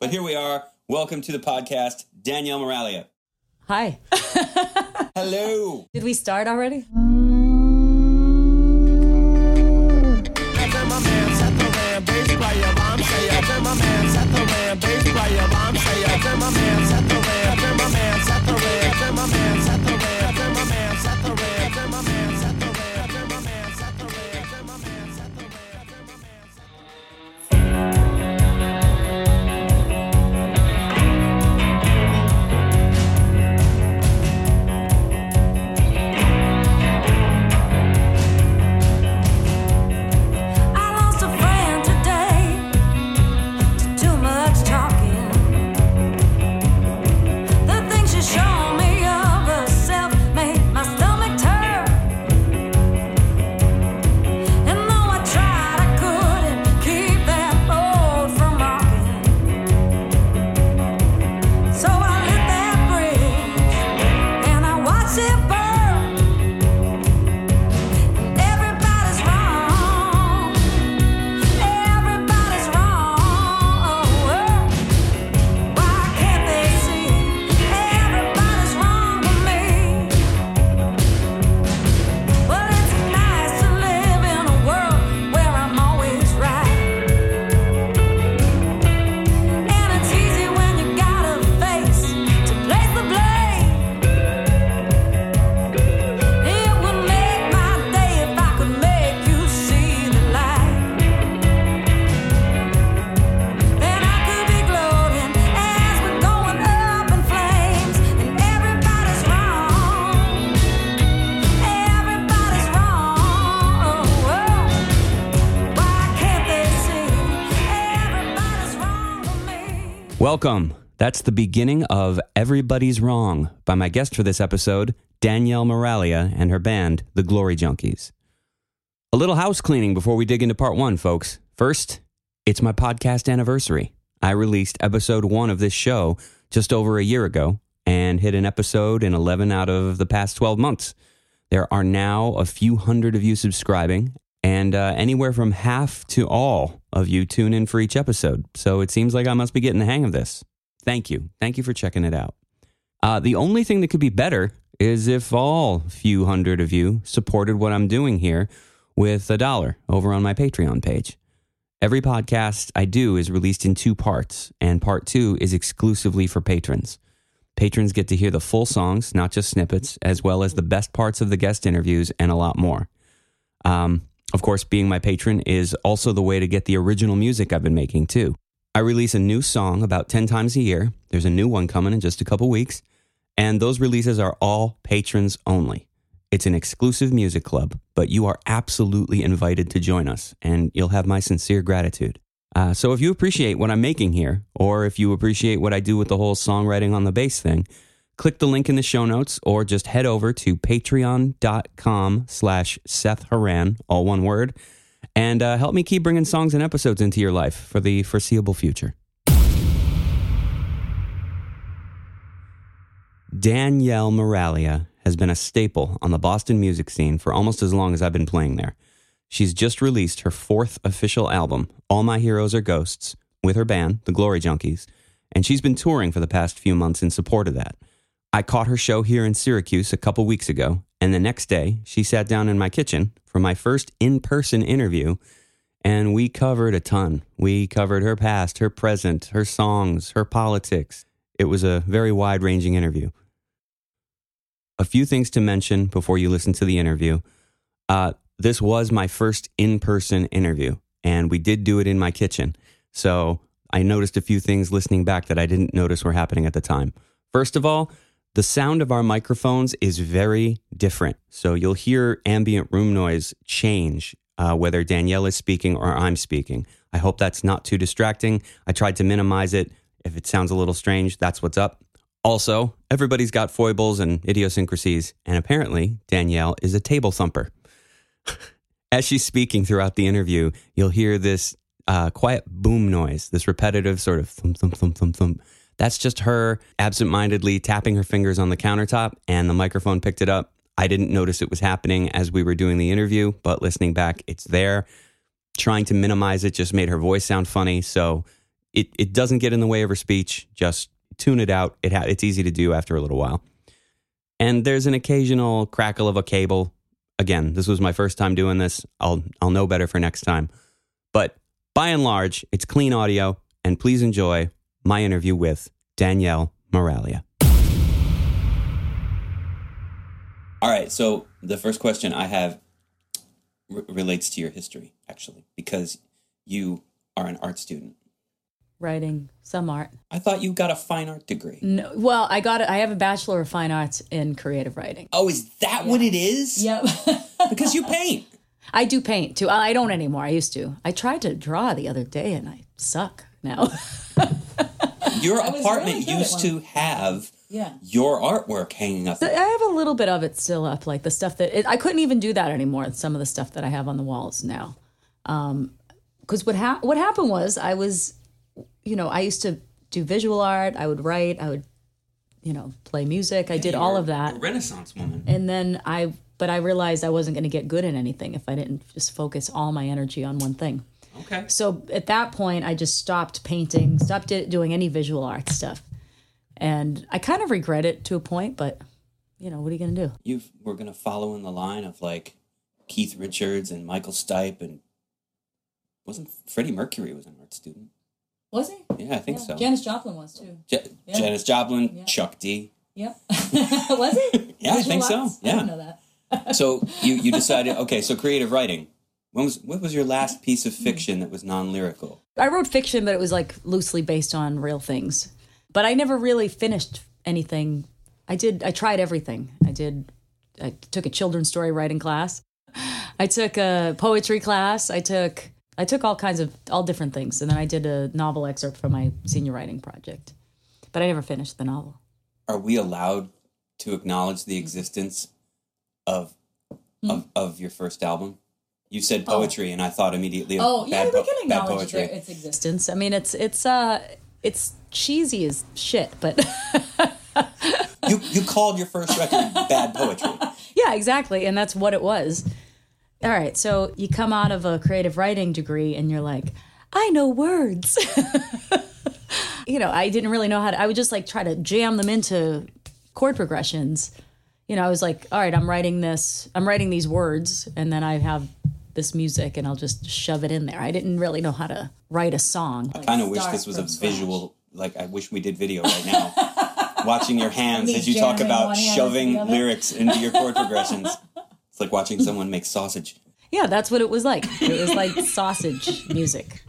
But here we are. Welcome to the podcast, Danielle Miraglia. Hi. Hello. Did we start already? Welcome. That's the beginning of Everybody's Wrong by my guest for this episode, Danielle Miraglia and her band, The Glory Junkies. A little house cleaning before we dig into part one, folks. First, it's my podcast anniversary. I released episode one of this show just over a year ago and hit an episode in 11 out of the past 12 months. There are now a few hundred of you subscribing, and uh, anywhere from half to all of you tune in for each episode. So it seems like I must be getting the hang of this. Thank you. Thank you for checking it out. Uh, the only thing that could be better is if all few hundred of you supported what I'm doing here with a dollar over on my Patreon page. Every podcast I do is released in two parts, and part two is exclusively for patrons. Patrons get to hear the full songs, not just snippets, as well as the best parts of the guest interviews and a lot more. Um, of course, being my patron is also the way to get the original music I've been making too. I release a new song about 10 times a year. There's a new one coming in just a couple weeks. And those releases are all patrons only. It's an exclusive music club, but you are absolutely invited to join us, and you'll have my sincere gratitude. Uh, so if you appreciate what I'm making here, or if you appreciate what I do with the whole songwriting on the bass thing, click the link in the show notes or just head over to patreon.com slash Seth Horan, all one word, and uh, help me keep bringing songs and episodes into your life for the foreseeable future. Danielle Miraglia has been a staple on the Boston music scene for almost as long as I've been playing there. She's just released her fourth official album, All My Heroes Are Ghosts, with her band, the Glory Junkies, and she's been touring for the past few months in support of that. I caught her show here in Syracuse a couple weeks ago, and the next day she sat down in my kitchen for my first in person interview, and we covered a ton. We covered her past, her present, her songs, her politics. It was a very wide ranging interview. A few things to mention before you listen to the interview. Uh, this was my first in person interview, and we did do it in my kitchen. So I noticed a few things listening back that I didn't notice were happening at the time. First of all, the sound of our microphones is very different. So you'll hear ambient room noise change uh, whether Danielle is speaking or I'm speaking. I hope that's not too distracting. I tried to minimize it. If it sounds a little strange, that's what's up. Also, everybody's got foibles and idiosyncrasies, and apparently Danielle is a table thumper. As she's speaking throughout the interview, you'll hear this uh, quiet boom noise, this repetitive sort of thump, thump, thump, thump, thump. That's just her absentmindedly tapping her fingers on the countertop, and the microphone picked it up. I didn't notice it was happening as we were doing the interview, but listening back, it's there. Trying to minimize it just made her voice sound funny. So it, it doesn't get in the way of her speech. Just tune it out. It ha- it's easy to do after a little while. And there's an occasional crackle of a cable. Again, this was my first time doing this. I'll I'll know better for next time. But by and large, it's clean audio. And please enjoy my interview with Danielle Miraglia. All right. So the first question I have r- relates to your history, actually, because you are an art student. writing some art. I thought you got a fine art degree. No, well, I got I have a bachelor of fine arts in creative writing. Oh, is that what it is? Yep. Because you paint. I do paint too. I I don't anymore. I used to. I tried to draw the other day and I suck now. Your apartment really used to have Yeah. your artwork hanging up. I have a little bit of it still up, like the stuff that it, I couldn't even do that anymore. Some of the stuff that I have on the walls now, um, because what ha- what happened was I was, you know, I used to do visual art. I would write. I would, you know, play music. I did all of that. Renaissance woman. And then I, but I realized I wasn't going to get good at anything if I didn't just focus all my energy on one thing. Okay. So at that point, I just stopped painting, stopped di- doing any visual art stuff. And I kind of regret it to a point, but you know, what are you going to do? You were going to follow in the line of like Keith Richards and Michael Stipe and wasn't Freddie Mercury was an art student? Was he? Yeah, I think so. Janis Joplin was too. Ja- Janis Joplin, Chuck D. Yep. was he? Yeah, I think so. arts? I Yeah. didn't know that. So you you decided okay, so creative writing. When was what was your last piece of fiction that was non-lyrical? I wrote fiction, but it was like loosely based on real things. But I never really finished anything. I did. I tried everything. I did. I took a children's story writing class. I took a poetry class. I took. I took all kinds of all different things, and then I did a novel excerpt for my senior writing project. But I never finished the novel. Are we allowed to acknowledge the existence of Hmm. of, of your first album? You said poetry, and I thought immediately of Oh yeah, we po- can bad acknowledge poetry. their, its existence. I mean, it's it's uh it's cheesy as shit, but You you called your first record bad poetry. Yeah, exactly. And that's what it was. All right. So you come out of a creative writing degree and you're like, I know words. you know, I didn't really know how to, I would just like try to jam them into chord progressions. You know, I was like, all right, I'm writing this, I'm writing these words, and then I have this music and I'll just shove it in there. I didn't really know how to write a song. I kind of wish this was a scratch. visual. Like I wish we did video right now. Watching your hands as you talk about shoving into the other. lyrics into your chord progressions. It's like watching someone make sausage. Yeah, that's what it was like. It was like sausage music.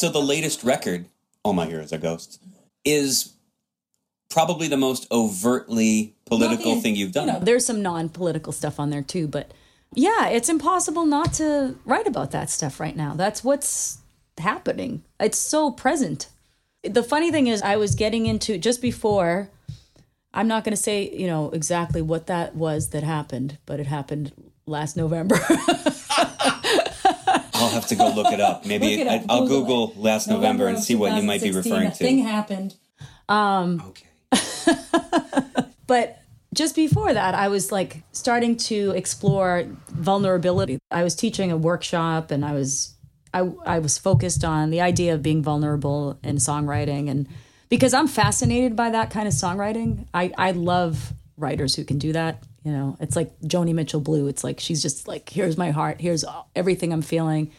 So the latest record, All My Heroes Are Ghosts, is probably the most overtly political thing you've done. You know, there's some non-political stuff on there too, but yeah, it's impossible not to write about that stuff right now. That's what's happening. It's so present. The funny thing is I was getting into just before I'm not going to say, you know, exactly what that was that happened, but it happened last November. I'll have to go look it up. Maybe it I, up, I'll Google Google last November and see what you might be referring to. Thing happened. Um, okay. but just before that, I was like starting to explore vulnerability. I was teaching a workshop and I was I, I was focused on the idea of being vulnerable in songwriting and because I'm fascinated by that kind of songwriting. I, I love writers who can do that. You know, it's like Joni Mitchell Blue. It's like she's just like, here's my heart, here's everything I'm feeling.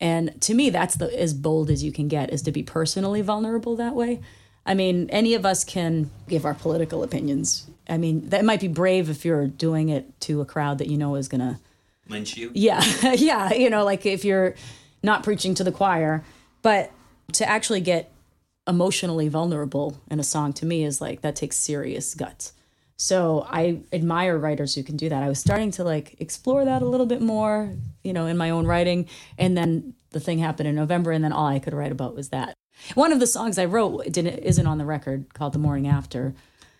And to me, that's the as bold as you can get is to be personally vulnerable that way. I mean, any of us can give our political opinions. I mean, that might be brave if you're doing it to a crowd that you know is gonna Lynch you? yeah, yeah, you know, like if you're not preaching to the choir, but to actually get emotionally vulnerable in a song to me is like that takes serious guts. So I admire writers who can do that. I was starting to like explore that a little bit more, you know, in my own writing, and then the thing happened in November, and then all I could write about was that. One of the songs I wrote didn't isn't on the record called "The Morning After."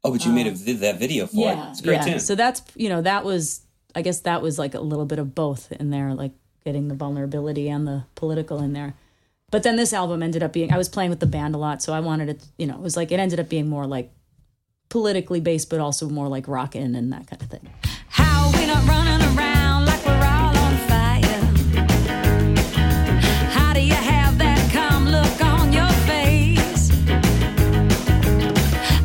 Oh, but you made a, um, vid- that video for it. It's great yeah. tune. So that's you know that was I guess that was like a little bit of both in there, like getting the vulnerability and the political in there. But then this album ended up being I was playing with the band a lot, so I wanted it. You know, it was like it ended up being more like politically based, but also more like rockin' and that kind of thing. How we not running around like we're all on fire? How do you have that calm look on your face?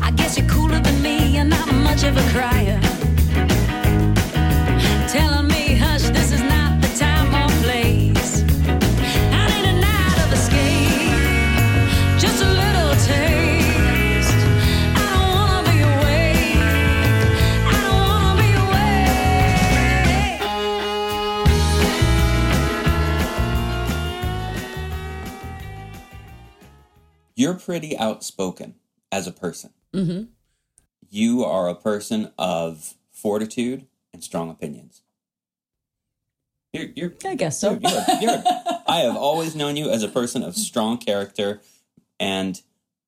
I guess you're cooler than me, you're not much of a crier. You're pretty outspoken as a person. Mm-hmm. You are a person of fortitude and strong opinions. You're, you're, I guess so. You're, you're, you're, I have always known you as a person of strong character, and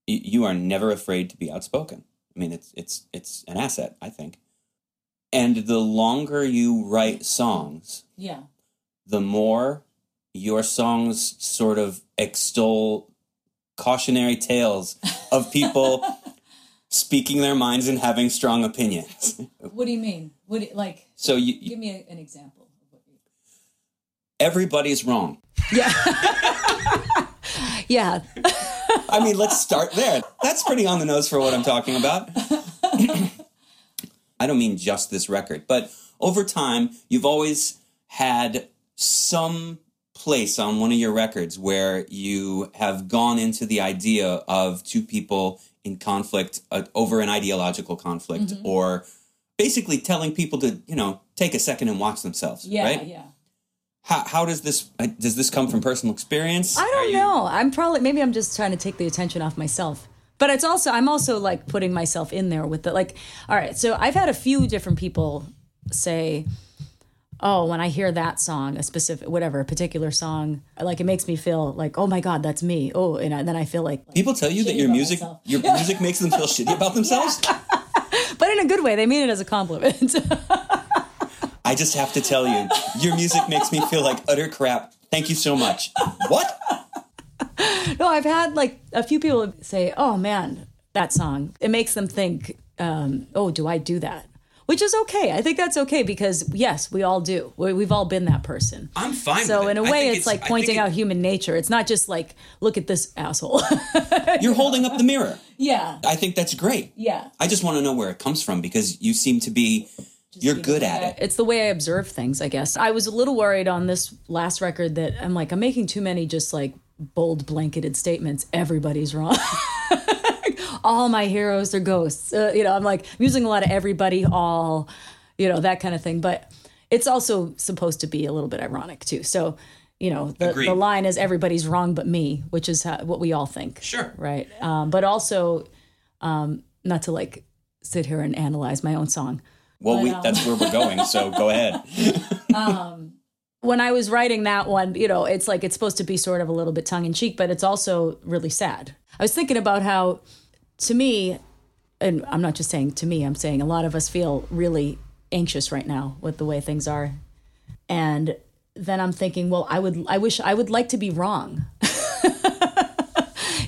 you are never afraid to be outspoken. I mean, it's it's it's an asset, I think. And the longer you write songs, Yeah. the more your songs sort of extol cautionary tales of people speaking their minds and having strong opinions. What do you mean? What do you, like? So you, you, me an example. everybody's wrong. Yeah. yeah. I mean, let's start there. That's pretty on the nose for what I'm talking about. I don't mean just this record, but over time, you've always had some place on one of your records where you have gone into the idea of two people in conflict uh, over an ideological conflict or basically telling people to, you know, take a second and watch themselves, right? Yeah. How, how does this uh, does this come from personal experience? I don't you- know. I'm probably maybe I'm just trying to take the attention off myself. But it's also I'm also like putting myself in there with the like all right, so I've had a few different people say Oh, when I hear that song, a specific whatever, a particular song, like it makes me feel like, oh my god, that's me. Oh, and I, then I feel like, People tell you that your music myself. your music makes them feel shitty about themselves. but in a good way. They mean it as a compliment. I just have to tell you, your music makes me feel like utter crap. Thank you so much. What? no, I've had like a few people say, "Oh man, that song." It makes them think, um, "Oh, do I do that?" Which is okay. I think that's okay because yes, we all do. We, we've all been that person. I'm fine. So with it. in a way, think it's, like pointing think out human nature. It's not just like, look at this asshole. it- You're holding up the mirror. yeah, I think that's great. yeah. I just want to know where it comes from because you seem to be. You're good at it. It's the way I observe things, I guess. I was a little worried on this last record that I'm like, I'm making too many just like bold blanketed statements. Everybody's wrong. all my heroes are ghosts. Uh, you know, I'm like I'm using a lot of everybody, all, you know, that kind of thing. But it's also supposed to be a little bit ironic too. So, you know, the, Agreed. the line is everybody's wrong but me, which is how, what we all think. Sure. Right. Um, but also, um, not to like sit here and analyze my own song. Well, we, um, that's where we're going. So go ahead. when I was writing that one, you know, it's like it's supposed to be sort of a little bit tongue in cheek, but it's also really sad. I was thinking about how, to me, and I'm not just saying to me, I'm saying a lot of us feel really anxious right now with the way things are. And then I'm thinking, well, I would, I wish I would like to be wrong.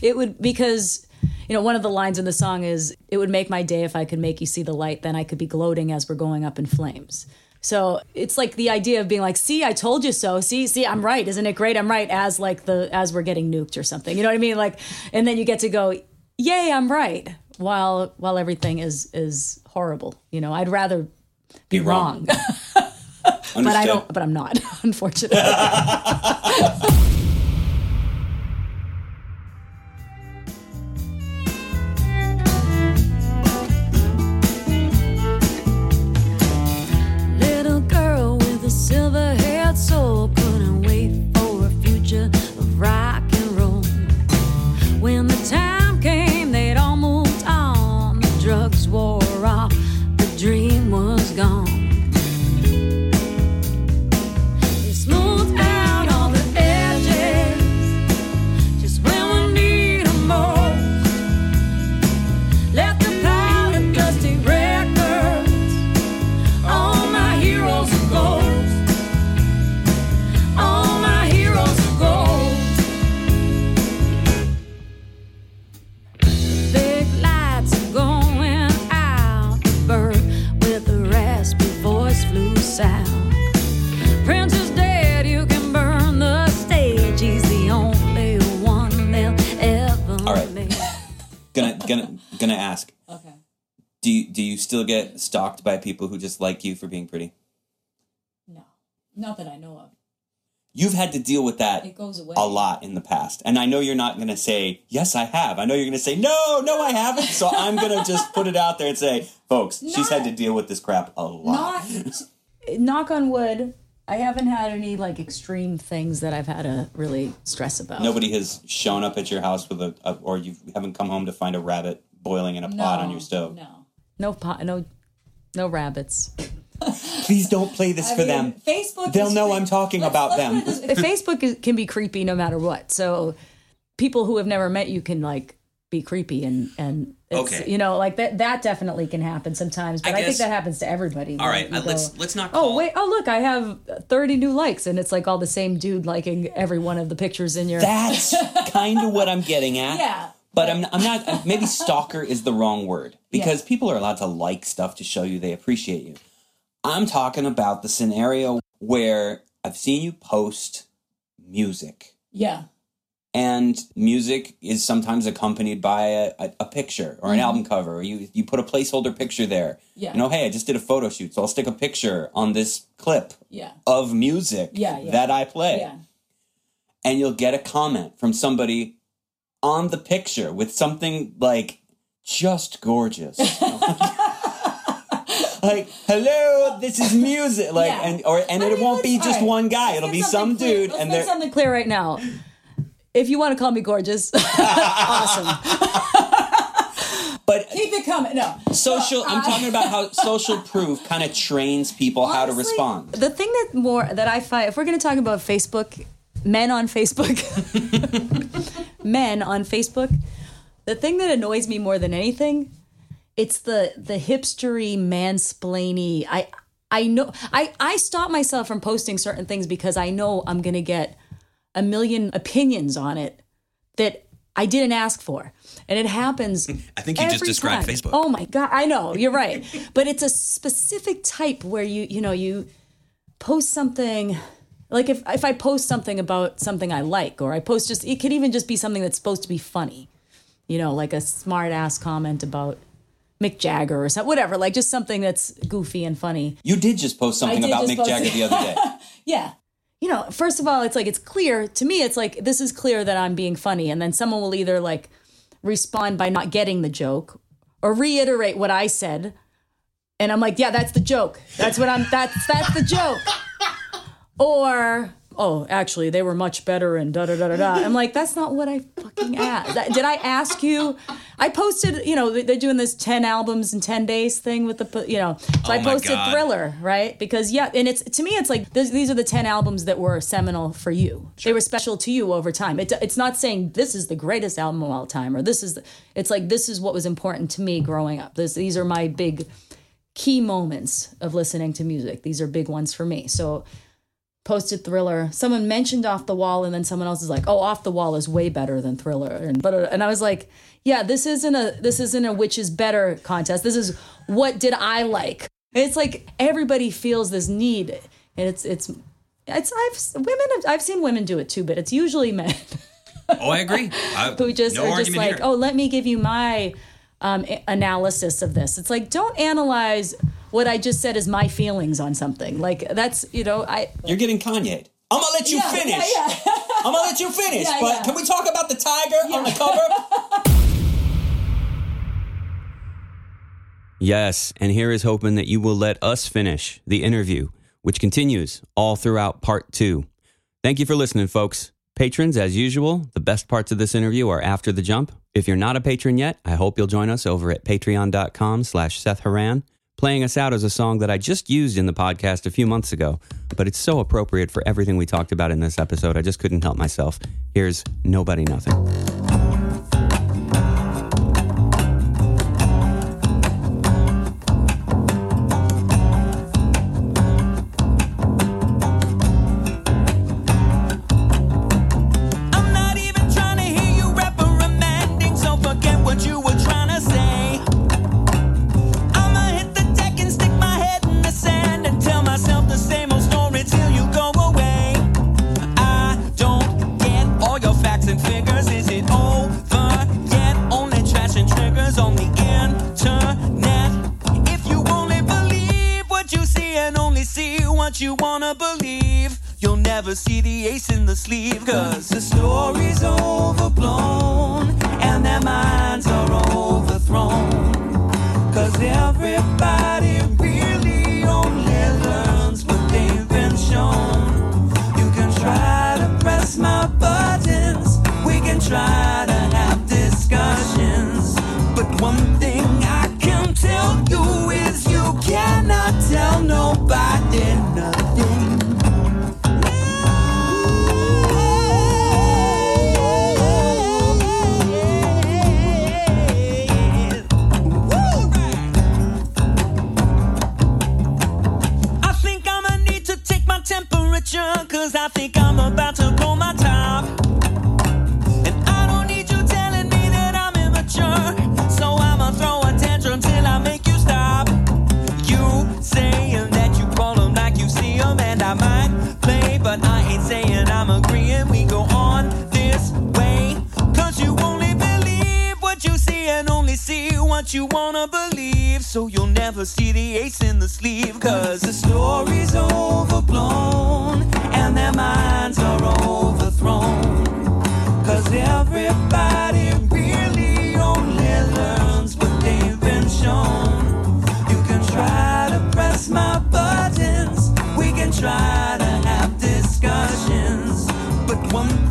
it would, because, you know, one of the lines in the song is, "It would make my day if I could make you see the light. Then I could be gloating as we're going up in flames." So it's like the idea of being like, "See, I told you so. See, see, I'm right. Isn't it great? I'm right." As like the as we're getting nuked or something. You know what I mean? Like, and then you get to go, "Yay, I'm right." While while everything is is horrible. You know, I'd rather be, wrong. but I don't. But I'm not, unfortunately. still get stalked by people who just like you for being pretty? No, not that I know of. You've had to deal with that It goes away a lot in the past. And I know you're not going to say, yes, I have. I know you're going to say, no, no, I haven't. So I'm going to just put it out there and say, folks, she's had to deal with this crap a lot. Not knock on wood. I haven't had any like extreme things that I've had to really stress about. Nobody has shown up at your house with a, a or you haven't come home to find a rabbit boiling in a pot on your stove. No, no pot, no, no rabbits. Please don't play this for them. Facebook. They'll is know free. I'm talking Let's- about let's them. put it this way. Facebook is, can be creepy no matter what. So people who have never met you can like be creepy and and it's, Okay. you know like that that definitely can happen sometimes. But I I, think that happens to everybody. all right that right, you uh, let's let's not. Oh wait! Oh look! I have thirty new likes, and it's like all the same dude liking every one of the pictures in your. That's kind of what I'm getting at. Yeah. But I'm, I'm not, maybe stalker is the wrong word because people are allowed to like stuff to show you they appreciate you. I'm talking about the scenario where I've seen you post music yeah. and music is sometimes accompanied by a, a, a picture or an album cover or you, you put a placeholder picture there. Mm-hmm. Yeah. You know, hey, I just did a photo shoot, so I'll stick a picture on this clip Yeah. of music Yeah, yeah. that I play Yeah. and you'll get a comment from somebody on the picture with something like just gorgeous. like, hello, this is music. Like Yeah. and or and I it mean, won't be just right. one guy. Let's It'll be some clear- dude Let's and they're something clear right now. If you want to call me gorgeous, awesome. but Keep it coming. No. social I'm talking about how social proof kind of trains people how to respond. The thing that more that I find, if we're going to talk about Facebook, men on Facebook, men on Facebook, the thing that annoys me more than anything, it's the the hipstery mansplainy. I I know I I stop myself from posting certain things because I know I'm going to get a million opinions on it that I didn't ask for. And it happens. I think you just described time. Facebook. Oh my god, I know, you're right. but it's a specific type where you you know, you post something like if if I post something about something I like or I post just it could even just be something that's supposed to be funny. You know, like a smart ass comment about Mick Jagger or something, whatever, like just something that's goofy and funny. You did just post something about Mick post Jagger the other day. Yeah. You know, first of all, it's like it's clear to me. It's like this is clear that I'm being funny, and then someone will either like respond by not getting the joke or reiterate what I said, and I'm like, yeah, that's the joke. That's what I'm. That's that's the joke. Or oh, actually, they were much better and da da da da da. I'm like, that's not what I fucking asked. Did I ask you? I posted, you know, they're doing this ten albums in ten days thing with the, you know. So I Oh my posted God. Thriller, right? Because yeah, and it's to me, it's like this, these are the ten albums that were seminal for you. Sure. They were special to you over time. It, it's not saying this is the greatest album of all time or this is. The, it's like this is what was important to me growing up. This, these are my big key moments of listening to music. These are big ones for me. So posted Thriller. Someone mentioned Off the Wall, and then someone else is like, "Oh, Off the Wall is way better than Thriller." And but and I was like, "Yeah, this isn't a this isn't a which is better contest. This is what did I like." It's like everybody feels this need, and it's it's it's I've women have, I've seen women do it too, but it's usually men Oh, I agree. I, who just no are just like, here. "Oh, let me give you my um, analysis of this." It's like don't analyze what I just said is my feelings on something. Like that's you know I You're getting Kanye. I'm gonna let you Yeah, finish. yeah, yeah. I'm gonna let you finish. Yeah, but yeah. can we talk about the tiger on the cover? Yes, and here is hoping that you will let us finish the interview, which continues all throughout part two. Thank you for listening, folks. Patrons, as usual, the best parts of this interview are after the jump. If you're not a patron yet, I hope you'll join us over at patreon.com slash Seth Horan. Playing us out is a song that I just used in the podcast a few months ago, but it's so appropriate for everything we talked about in this episode, I just couldn't help myself. Here's Nobody Nothing. Nobody only see what you wanna believe, so you'll never see the ace in the sleeve. Cause the story's overblown and their minds are overthrown. Cause everybody really only learns what they've been shown. You can try to press my buttons, we can try to have discussions, but one